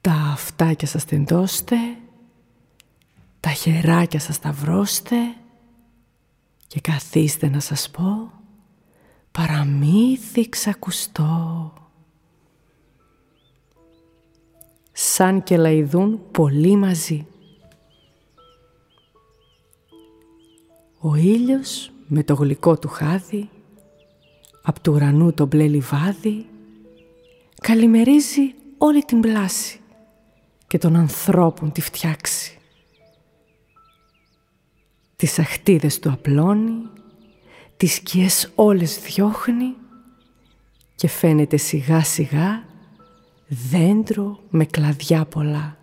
Τα αυτάκια σας τεντώστε, τα χεράκια σας σταυρώστε και καθίστε να σας πω παραμύθι ξακουστό. Σαν και λαϊδούν πολύ μαζί. Ο ήλιος με το γλυκό του χάδι, απ' του ουρανού το μπλε λιβάδι, καλημερίζει όλη την πλάση και των ανθρώπων τη φτιάξει. Τις αχτίδες του απλώνει, τις σκιές όλες διώχνει και φαίνεται σιγά σιγά δέντρο με κλαδιά πολλά.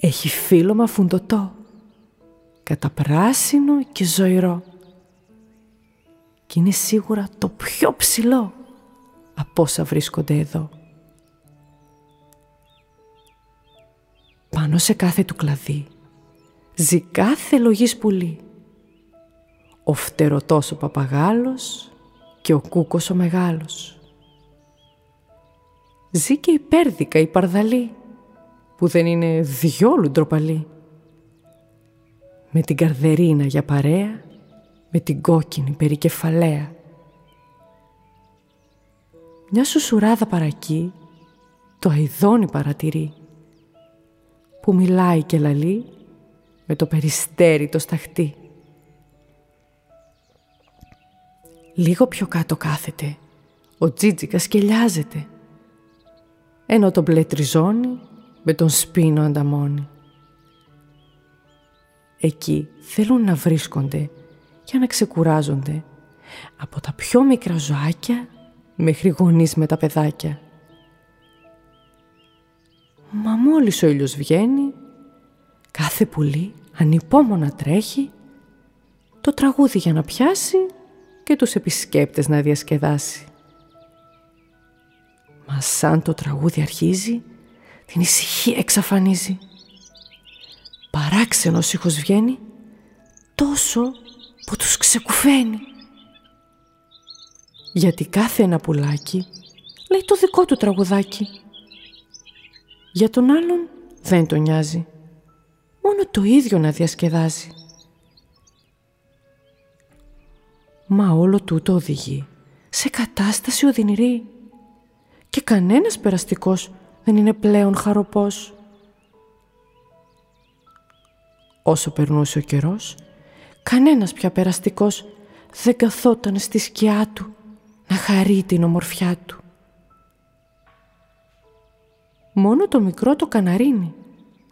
Έχει φύλλωμα φουντοτό, καταπράσινο και ζωηρό και είναι σίγουρα το πιο ψηλό από όσα βρίσκονται εδώ. Πάνω σε κάθε του κλαδί ζει κάθε λογής πουλί. Ο φτερωτός ο παπαγάλος και ο κούκος ο μεγάλος. Ζει και η πέρδικα η παρδαλή που δεν είναι διόλου ντροπαλή. Με την καρδερίνα για παρέα, με την κόκκινη περικεφαλαία. Μια σουσουράδα παρακεί, το αηδόνι παρατηρεί, που μιλάει και λαλεί με το περιστέρι το σταχτί. Λίγο πιο κάτω κάθεται, ο Τζίτζικας σκελιάζεται, ενώ το μπλε τριζώνει με τον σπίνο ανταμώνει. Εκεί θέλουν να βρίσκονται για να ξεκουράζονται από τα πιο μικρά ζωάκια μέχρι γονείς με τα παιδάκια. Μα μόλις ο ήλιος βγαίνει, κάθε πουλί ανυπόμονα τρέχει το τραγούδι για να πιάσει και τους επισκέπτες να διασκεδάσει. Μα σαν το τραγούδι αρχίζει, την ησυχία εξαφανίζει. Παράξενος ήχος βγαίνει, τόσο που τους ξεκουφαίνει. Γιατί κάθε ένα πουλάκι λέει το δικό του τραγουδάκι. Για τον άλλον δεν τον νοιάζει. Μόνο το ίδιο να διασκεδάζει. Μα όλο τούτο οδηγεί σε κατάσταση οδυνηρή και κανένας περαστικός δεν είναι πλέον χαροπός. Όσο περνούσε ο καιρός, κανένας πια περαστικός δεν καθόταν στη σκιά του να χαρεί την ομορφιά του. Μόνο το μικρό το καναρίνι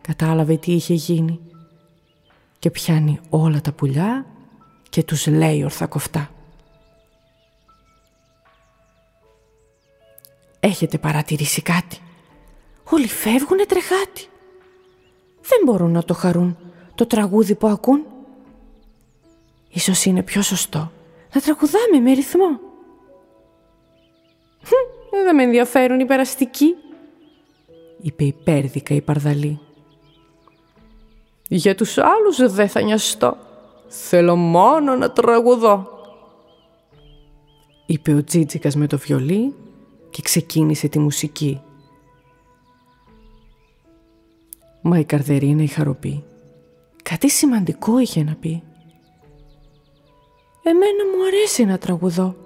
κατάλαβε τι είχε γίνει και πιάνει όλα τα πουλιά και τους λέει ορθακοφτά. Έχετε παρατηρήσει κάτι; Όλοι φεύγουνε τρεχάτι. Δεν μπορούν να το χαρούν το τραγούδι που ακούν. Ίσως είναι πιο σωστό να τραγουδάμε με ρυθμό. Δεν με ενδιαφέρουν οι περαστικοί, είπε υπέρδικα η παρδαλή. Για τους άλλους δεν θα νοιαστώ. Θέλω μόνο να τραγουδώ. Είπε ο Τζίτζικας με το βιολί και ξεκίνησε τη μουσική. Μα η Καρδερίνα η χαροπή κάτι σημαντικό είχε να πει. Εμένα μου αρέσει να τραγουδώ.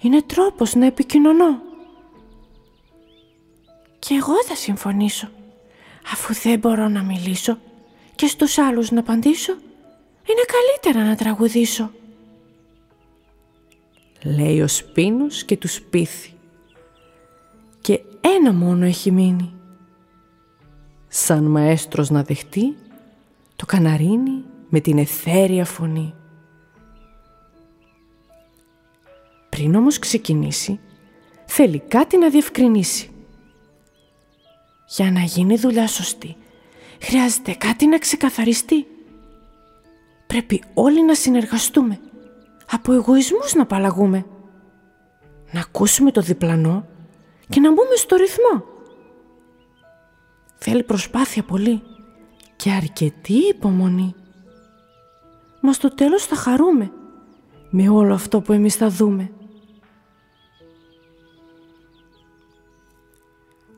Είναι τρόπος να επικοινωνώ. Και εγώ θα συμφωνήσω. Αφού δεν μπορώ να μιλήσω και στους άλλους να απαντήσω, είναι καλύτερα να τραγουδήσω. Λέει ο Σπίνος και τους πείθει. Και ένα μόνο έχει μείνει. Σαν μαέστρος να δεχτεί το καναρίνι με την εθέρια φωνή. Πριν όμως ξεκινήσει, θέλει κάτι να διευκρινίσει. Για να γίνει δουλειά σωστή, χρειάζεται κάτι να ξεκαθαριστεί. Πρέπει όλοι να συνεργαστούμε, από εγωισμούς να απαλλαγούμε. Να ακούσουμε το διπλανό και να μπούμε στο ρυθμό. Θέλει προσπάθεια πολύ και αρκετή υπομονή. Μα στο τέλος θα χαρούμε με όλο αυτό που εμείς θα δούμε.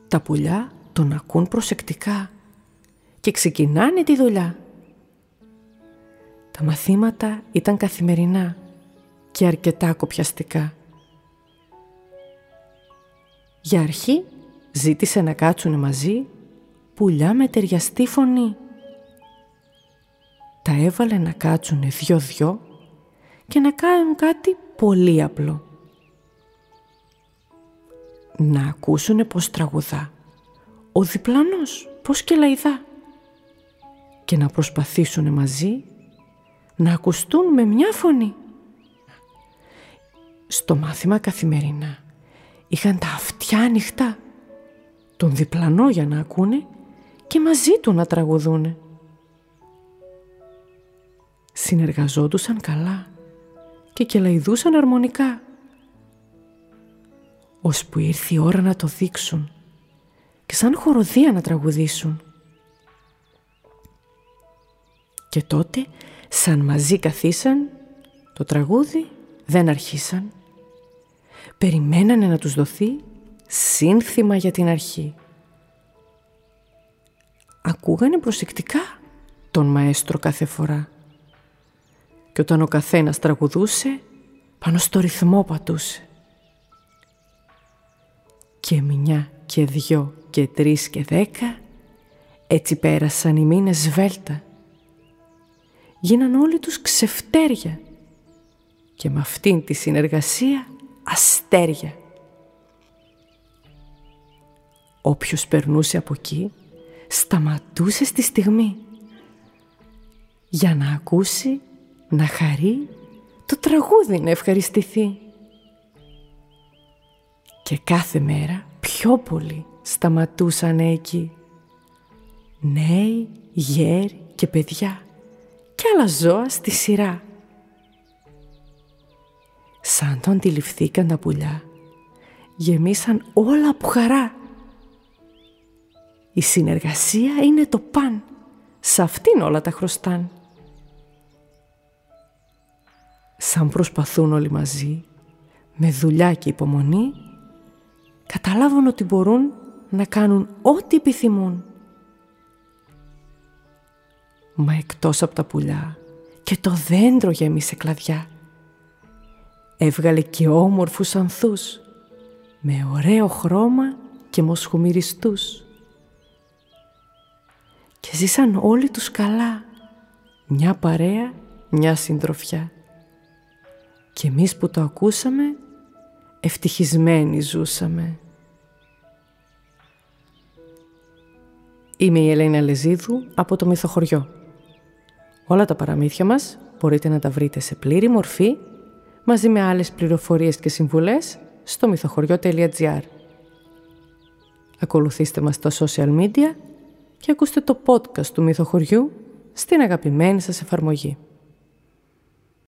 Τα πουλιά τον ακούν προσεκτικά και ξεκινάνε τη δουλειά. Τα μαθήματα ήταν καθημερινά και αρκετά κοπιαστικά. Για αρχή ζήτησε να κάτσουνε μαζί πουλιά με ταιριαστή φωνή. Τα έβαλε να κάτσουνε δυο-δυο και να κάνουν κάτι πολύ απλό. Να ακούσουνε πως τραγουδά. Ο διπλανός πως και λαϊδά. Και να προσπαθήσουνε μαζί να ακουστούν με μια φωνή. Στο μάθημα καθημερινά είχαν τα αυτιά ανοιχτά, τον διπλανό για να ακούνε και μαζί του να τραγουδούνε. Συνεργαζόντουσαν καλά και κελαϊδούσαν αρμονικά. Ώσπου ήρθε η ώρα να το δείξουν και σαν χοροδία να τραγουδήσουν. Και τότε, σαν μαζί καθίσαν, το τραγούδι δεν αρχίσαν. Περιμένανε να τους δοθεί σύνθημα για την αρχή. Ακούγανε προσεκτικά τον μαέστρο κάθε φορά. Και όταν ο καθένας τραγουδούσε, πάνω στο ρυθμό πατούσε. Και μια και δυο και τρεις και δέκα, έτσι πέρασαν οι μήνες βέλτα. Γίναν όλοι τους ξεφτέρια και με αυτήν τη συνεργασία αστέρια. Όποιος περνούσε από εκεί σταματούσε στη στιγμή για να ακούσει, να χαρεί, το τραγούδι να ευχαριστηθεί. Και κάθε μέρα πιο πολύ σταματούσαν εκεί. Νέοι, γέροι και παιδιά και άλλα ζώα στη σειρά. Σαν το αντιληφθήκαν τα πουλιά, γεμίσαν όλα από χαρά. Η συνεργασία είναι το παν, σε αυτήν όλα τα χρωστάν. Σαν προσπαθούν όλοι μαζί, με δουλειά και υπομονή, καταλάβουν ότι μπορούν να κάνουν ό,τι επιθυμούν. Μα εκτός από τα πουλιά και το δέντρο γέμισε κλαδιά. Έβγαλε και όμορφους ανθούς με ωραίο χρώμα και μοσχομυριστούς. Και ζήσαν όλοι τους καλά, μια παρέα, μια συντροφιά. Και εμείς που το ακούσαμε, ευτυχισμένοι ζούσαμε. Είμαι η Ελένη Αλεζίδου από το Μυθοχωριό. Όλα τα παραμύθια μας μπορείτε να τα βρείτε σε πλήρη μορφή μαζί με άλλες πληροφορίες και συμβουλές στο μυθοχωριό.gr Ακολουθήστε μας στα social media και ακούστε το podcast του Μυθοχωριού στην αγαπημένη σας εφαρμογή.